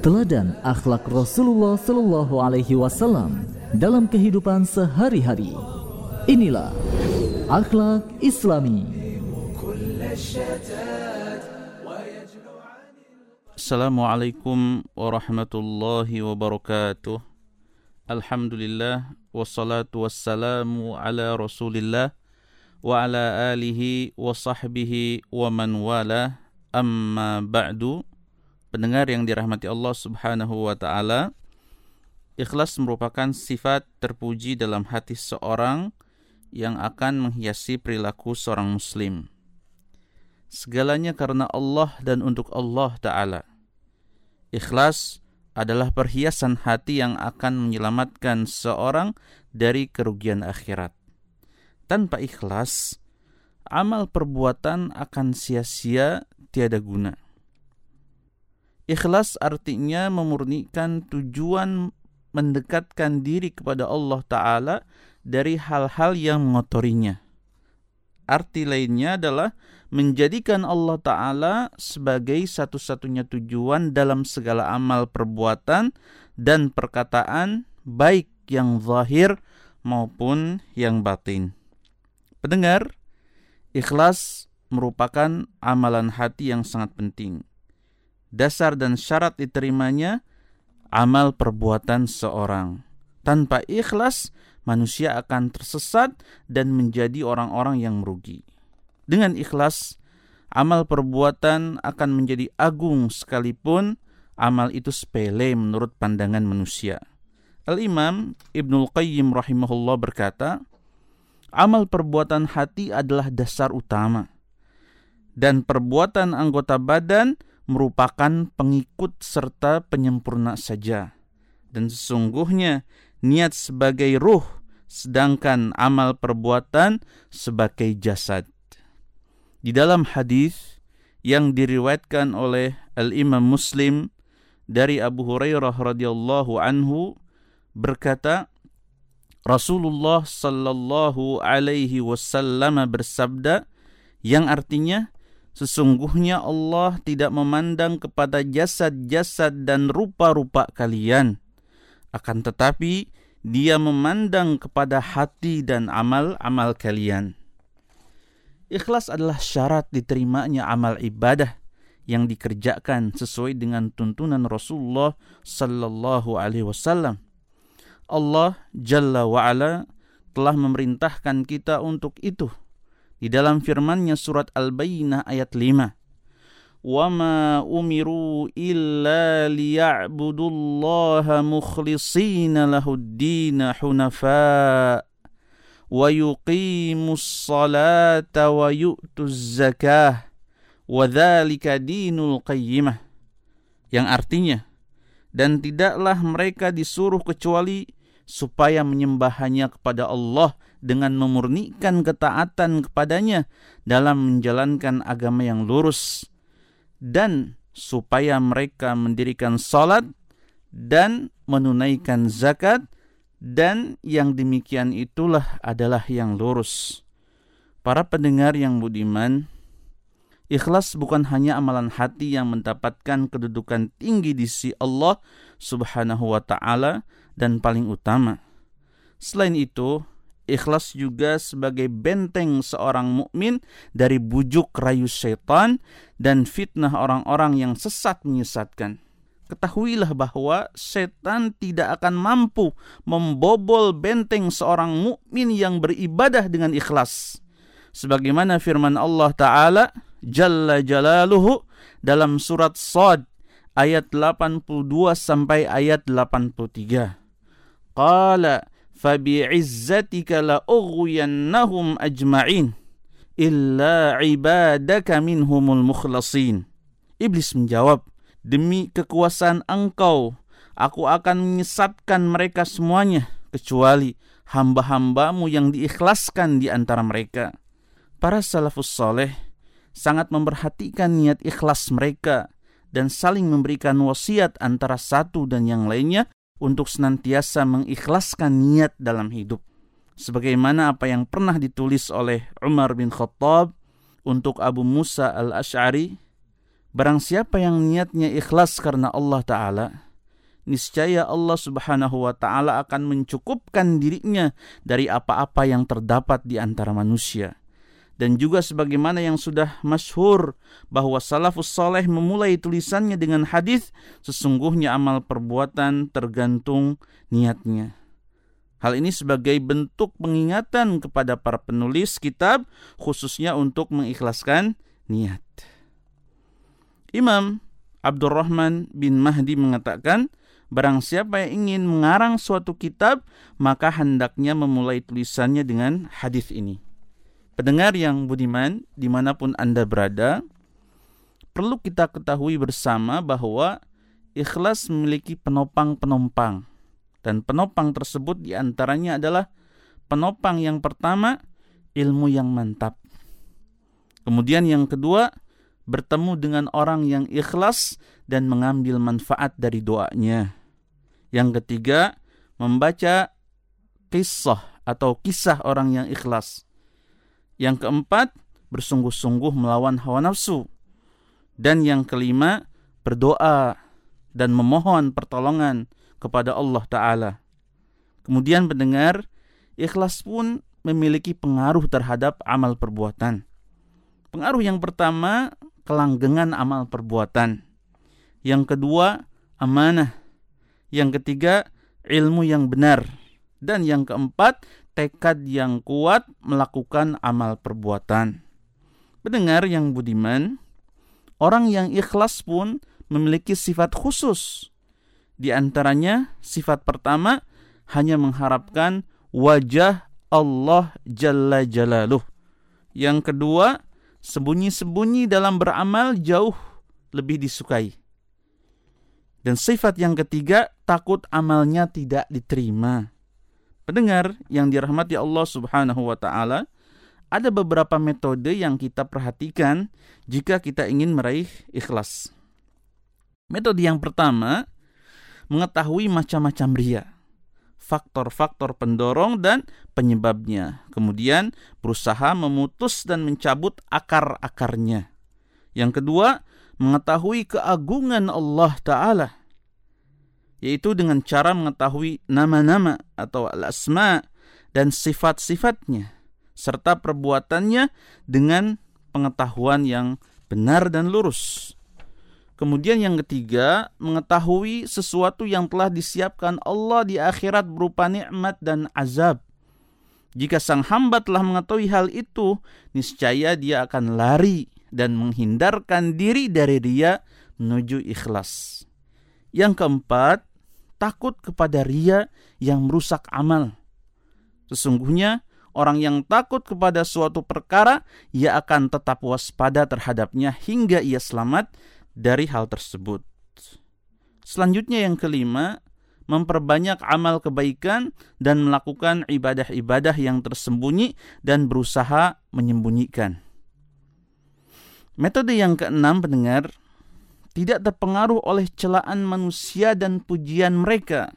Teladan akhlak Rasulullah Sallallahu Alaihi Wasallam dalam kehidupan sehari-hari. Inilah akhlak Islami. Assalamualaikum warahmatullahi wabarakatuh. Alhamdulillah wassalatu wassalamu ala Rasulillah wa ala alihi wa sahbihi wa man wala amma ba'du. Pendengar yang dirahmati Allah Subhanahu wa taala, ikhlas merupakan sifat terpuji dalam hati seorang yang akan menghiasi perilaku seorang muslim. Segalanya karena Allah dan untuk Allah taala. Ikhlas adalah perhiasan hati yang akan menyelamatkan seorang dari kerugian akhirat. Tanpa ikhlas, amal perbuatan akan sia-sia tiada guna. Ikhlas artinya memurnikan tujuan mendekatkan diri kepada Allah Ta'ala dari hal-hal yang mengotorinya. Arti lainnya adalah menjadikan Allah Ta'ala sebagai satu-satunya tujuan dalam segala amal perbuatan dan perkataan, baik yang zahir maupun yang batin. Pendengar, ikhlas merupakan amalan hati yang sangat penting. Dasar dan syarat diterimanya amal perbuatan seorang. Tanpa ikhlas, manusia akan tersesat dan menjadi orang-orang yang merugi. Dengan ikhlas, amal perbuatan akan menjadi agung sekalipun amal itu sepele menurut pandangan manusia. Al-Imam Ibnul Qayyim rahimahullah berkata, amal perbuatan hati adalah dasar utama dan perbuatan anggota badan merupakan pengikut serta penyempurna saja. Dan sesungguhnya niat sebagai ruh sedangkan amal perbuatan sebagai jasad. Di dalam hadis yang diriwayatkan oleh Al-Imam Muslim dari Abu Hurairah radhiyallahu anhu berkata Rasulullah sallallahu alaihi wasallam bersabda yang artinya sesungguhnya Allah tidak memandang kepada jasad-jasad dan rupa-rupa kalian. Akan tetapi dia memandang kepada hati dan amal-amal kalian. Ikhlas adalah syarat diterimanya amal ibadah yang dikerjakan sesuai dengan tuntunan Rasulullah sallallahu alaihi wasallam. Allah Jalla wa ala telah memerintahkan kita untuk itu di dalam firman-Nya surat Al-Bayyinah ayat 5. وما أمروا إلا ليعبدوا الله مخلصين له الدين حنفاء ويقيموا الصلاة ويؤتوا الزكاة وذلك دين القيمة yang artinya dan tidaklah mereka disuruh kecuali supaya menyembah kepada Allah dengan memurnikan ketaatan kepadanya dalam menjalankan agama yang lurus dan supaya mereka mendirikan salat dan menunaikan zakat dan yang demikian itulah adalah yang lurus. Para pendengar yang budiman, ikhlas bukan hanya amalan hati yang mendapatkan kedudukan tinggi di sisi Allah Subhanahu wa taala dan paling utama. Selain itu, ikhlas juga sebagai benteng seorang mukmin dari bujuk rayu setan dan fitnah orang-orang yang sesat menyesatkan ketahuilah bahwa setan tidak akan mampu membobol benteng seorang mukmin yang beribadah dengan ikhlas. Sebagaimana firman Allah Ta'ala Jalla Jalaluhu dalam surat Sad ayat 82 sampai ayat 83. Qala fabi'izzatika la ajma'in illa ibadaka minhumul mukhlasin. Iblis menjawab, Demi kekuasaan engkau, aku akan menyesatkan mereka semuanya, kecuali hamba-hambamu yang diikhlaskan di antara mereka. Para salafus soleh sangat memperhatikan niat ikhlas mereka dan saling memberikan wasiat antara satu dan yang lainnya untuk senantiasa mengikhlaskan niat dalam hidup. Sebagaimana apa yang pernah ditulis oleh Umar bin Khattab untuk Abu Musa al-Ash'ari Barang siapa yang niatnya ikhlas karena Allah Ta'ala, niscaya Allah Subhanahu wa taala akan mencukupkan dirinya dari apa-apa yang terdapat di antara manusia. Dan juga sebagaimana yang sudah masyhur bahwa salafus soleh memulai tulisannya dengan hadis sesungguhnya amal perbuatan tergantung niatnya. Hal ini sebagai bentuk pengingatan kepada para penulis kitab khususnya untuk mengikhlaskan niat. Imam Abdurrahman bin Mahdi mengatakan, Barang siapa yang ingin mengarang suatu kitab, maka hendaknya memulai tulisannya dengan hadis ini. Pendengar yang budiman, di mana pun Anda berada, perlu kita ketahui bersama bahwa ikhlas memiliki penopang-penopang. Dan penopang tersebut di antaranya adalah penopang yang pertama, ilmu yang mantap. Kemudian yang kedua, bertemu dengan orang yang ikhlas dan mengambil manfaat dari doanya. Yang ketiga, membaca kisah atau kisah orang yang ikhlas. Yang keempat, bersungguh-sungguh melawan hawa nafsu. Dan yang kelima, berdoa dan memohon pertolongan kepada Allah Ta'ala. Kemudian pendengar, ikhlas pun memiliki pengaruh terhadap amal perbuatan. Pengaruh yang pertama, kelanggengan amal perbuatan. Yang kedua, amanah yang ketiga, ilmu yang benar. Dan yang keempat, tekad yang kuat melakukan amal perbuatan. Pendengar yang budiman, orang yang ikhlas pun memiliki sifat khusus. Di antaranya, sifat pertama hanya mengharapkan wajah Allah Jalla Jalaluh. Yang kedua, sembunyi-sembunyi dalam beramal jauh lebih disukai. Dan sifat yang ketiga, takut amalnya tidak diterima. Pendengar yang dirahmati Allah Subhanahu wa taala, ada beberapa metode yang kita perhatikan jika kita ingin meraih ikhlas. Metode yang pertama, mengetahui macam-macam ria, faktor-faktor pendorong dan penyebabnya. Kemudian berusaha memutus dan mencabut akar-akarnya. Yang kedua, mengetahui keagungan Allah Ta'ala yaitu dengan cara mengetahui nama-nama atau al-asma dan sifat-sifatnya serta perbuatannya dengan pengetahuan yang benar dan lurus. Kemudian yang ketiga, mengetahui sesuatu yang telah disiapkan Allah di akhirat berupa nikmat dan azab. Jika sang hamba telah mengetahui hal itu, niscaya dia akan lari dan menghindarkan diri dari ria menuju ikhlas. Yang keempat, takut kepada ria yang merusak amal. Sesungguhnya orang yang takut kepada suatu perkara, ia akan tetap waspada terhadapnya hingga ia selamat dari hal tersebut. Selanjutnya yang kelima, memperbanyak amal kebaikan dan melakukan ibadah-ibadah yang tersembunyi dan berusaha menyembunyikan. Metode yang keenam pendengar tidak terpengaruh oleh celaan manusia dan pujian mereka.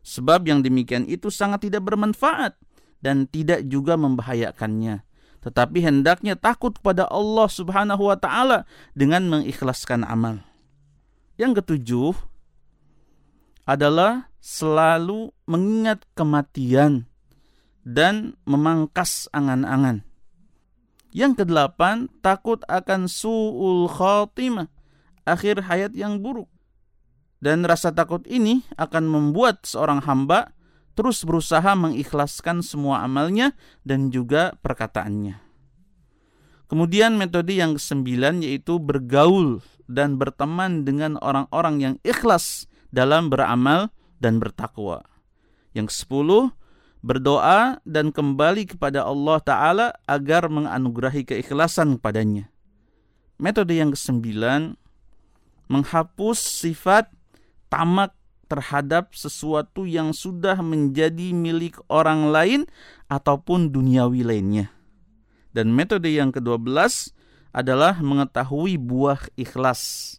Sebab yang demikian itu sangat tidak bermanfaat dan tidak juga membahayakannya. Tetapi hendaknya takut kepada Allah Subhanahu wa taala dengan mengikhlaskan amal. Yang ketujuh adalah selalu mengingat kematian dan memangkas angan-angan. Yang kedelapan, takut akan su'ul khatimah, akhir hayat yang buruk. Dan rasa takut ini akan membuat seorang hamba terus berusaha mengikhlaskan semua amalnya dan juga perkataannya. Kemudian metode yang kesembilan yaitu bergaul dan berteman dengan orang-orang yang ikhlas dalam beramal dan bertakwa. Yang kesepuluh, berdoa dan kembali kepada Allah Ta'ala agar menganugerahi keikhlasan padanya. Metode yang kesembilan, menghapus sifat tamak terhadap sesuatu yang sudah menjadi milik orang lain ataupun duniawi lainnya. Dan metode yang ke-12 adalah mengetahui buah ikhlas.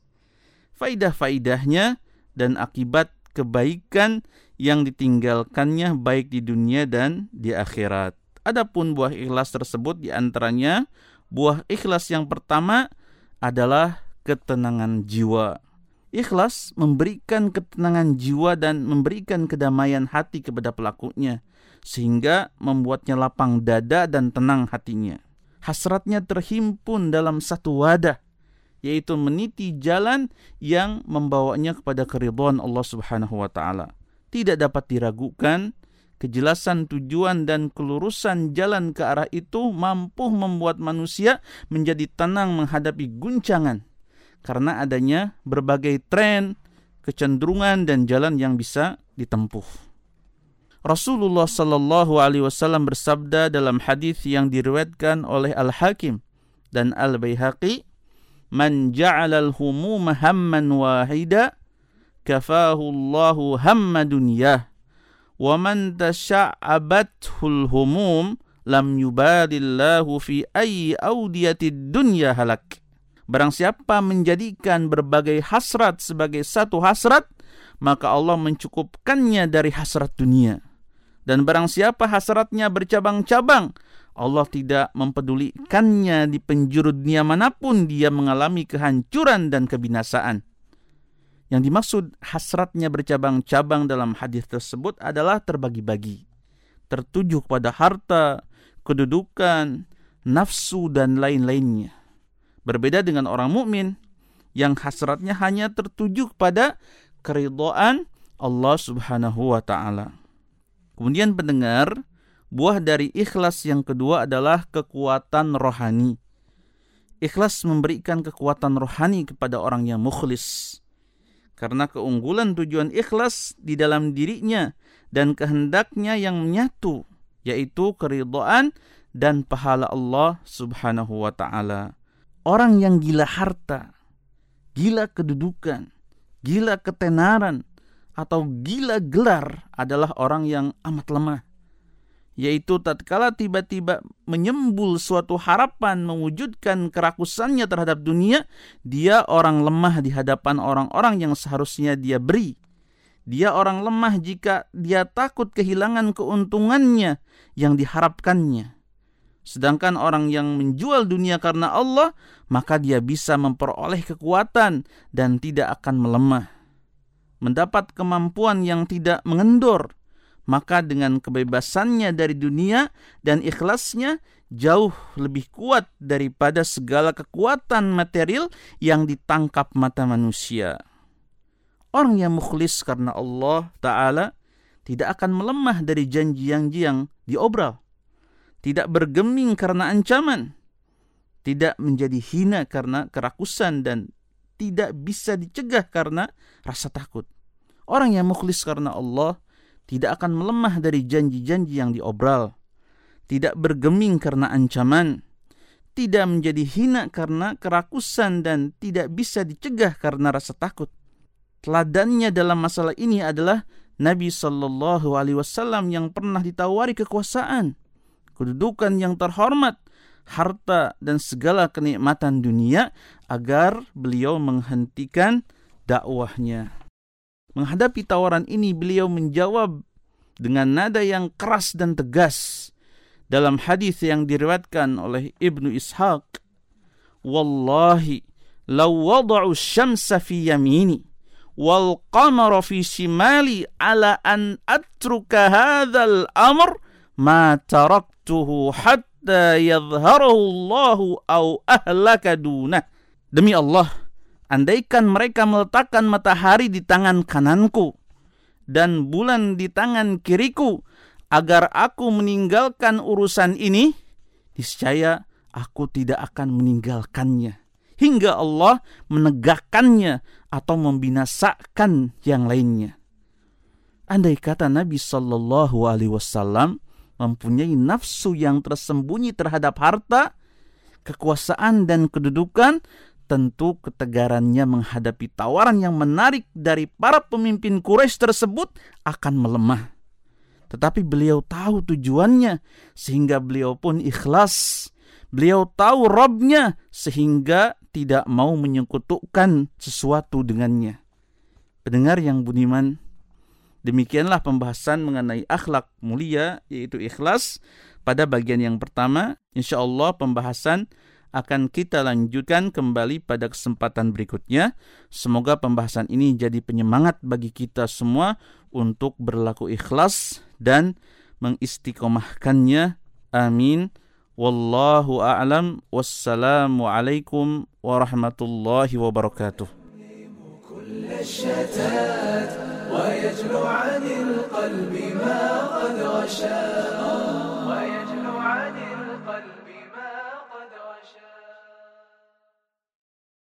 Faidah-faidahnya dan akibat kebaikan yang ditinggalkannya baik di dunia dan di akhirat. Adapun buah ikhlas tersebut di antaranya buah ikhlas yang pertama adalah ketenangan jiwa. Ikhlas memberikan ketenangan jiwa dan memberikan kedamaian hati kepada pelakunya, sehingga membuatnya lapang dada dan tenang hatinya. Hasratnya terhimpun dalam satu wadah, yaitu meniti jalan yang membawanya kepada keridhaan Allah Subhanahu wa taala. Tidak dapat diragukan kejelasan tujuan dan kelurusan jalan ke arah itu mampu membuat manusia menjadi tenang menghadapi guncangan karena adanya berbagai tren, kecenderungan dan jalan yang bisa ditempuh. Rasulullah Shallallahu Alaihi Wasallam bersabda dalam hadis yang diriwayatkan oleh Al Hakim dan Al Baihaqi, "Man ja'alal humum hamman wahida, kafahu Allahu hamma dunyah, wa man tasha'abathul humum, lam yubadillahu fi ayyi awdiyatid dunya halak." Barang siapa menjadikan berbagai hasrat sebagai satu hasrat, maka Allah mencukupkannya dari hasrat dunia. Dan barang siapa hasratnya bercabang-cabang, Allah tidak mempedulikannya di penjuru dunia mana pun dia mengalami kehancuran dan kebinasaan. Yang dimaksud hasratnya bercabang-cabang dalam hadis tersebut adalah terbagi-bagi. Tertuju pada harta, kedudukan, nafsu, dan lain-lainnya. Berbeda dengan orang mukmin yang hasratnya hanya tertuju pada keridhaan Allah Subhanahu wa taala. Kemudian pendengar, buah dari ikhlas yang kedua adalah kekuatan rohani. Ikhlas memberikan kekuatan rohani kepada orang yang mukhlis. Karena keunggulan tujuan ikhlas di dalam dirinya dan kehendaknya yang menyatu, yaitu keridhaan dan pahala Allah Subhanahu wa taala. Orang yang gila harta, gila kedudukan, gila ketenaran, atau gila gelar adalah orang yang amat lemah. Yaitu tatkala tiba-tiba menyembul suatu harapan mewujudkan kerakusannya terhadap dunia, dia orang lemah di hadapan orang-orang yang seharusnya dia beri. Dia orang lemah jika dia takut kehilangan keuntungannya yang diharapkannya. Sedangkan orang yang menjual dunia karena Allah, maka dia bisa memperoleh kekuatan dan tidak akan melemah. Mendapat kemampuan yang tidak mengendor, maka dengan kebebasannya dari dunia dan ikhlasnya jauh lebih kuat daripada segala kekuatan material yang ditangkap mata manusia. Orang yang mukhlis karena Allah Ta'ala tidak akan melemah dari janji-janji yang diobral tidak bergeming karena ancaman, tidak menjadi hina karena kerakusan dan tidak bisa dicegah karena rasa takut. Orang yang mukhlis karena Allah tidak akan melemah dari janji-janji yang diobral, tidak bergeming karena ancaman, tidak menjadi hina karena kerakusan dan tidak bisa dicegah karena rasa takut. Teladannya dalam masalah ini adalah Nabi Shallallahu Alaihi Wasallam yang pernah ditawari kekuasaan, kedudukan yang terhormat, harta dan segala kenikmatan dunia agar beliau menghentikan dakwahnya. Menghadapi tawaran ini beliau menjawab dengan nada yang keras dan tegas dalam hadis yang diriwayatkan oleh Ibnu Ishaq wallahi law wada'u syamsa fi yamini wal qamara fi shimali ala an atruka hadzal amr ma taraktuhu hatta yadhharahu Allahu au ahlaka dunah. Demi Allah, andaikan mereka meletakkan matahari di tangan kananku dan bulan di tangan kiriku agar aku meninggalkan urusan ini, niscaya aku tidak akan meninggalkannya hingga Allah menegakkannya atau membinasakan yang lainnya. Andai kata Nabi Shallallahu Alaihi Wasallam mempunyai nafsu yang tersembunyi terhadap harta, kekuasaan, dan kedudukan, tentu ketegarannya menghadapi tawaran yang menarik dari para pemimpin Quraisy tersebut akan melemah. Tetapi beliau tahu tujuannya, sehingga beliau pun ikhlas. Beliau tahu Robnya, sehingga tidak mau menyekutukan sesuatu dengannya. Pendengar yang budiman, Demikianlah pembahasan mengenai akhlak mulia yaitu ikhlas pada bagian yang pertama. Insya Allah pembahasan akan kita lanjutkan kembali pada kesempatan berikutnya. Semoga pembahasan ini jadi penyemangat bagi kita semua untuk berlaku ikhlas dan mengistiqomahkannya. Amin. Wallahu a'lam. Wassalamualaikum warahmatullahi wabarakatuh. ويجلو عن القلب ما قد غشاه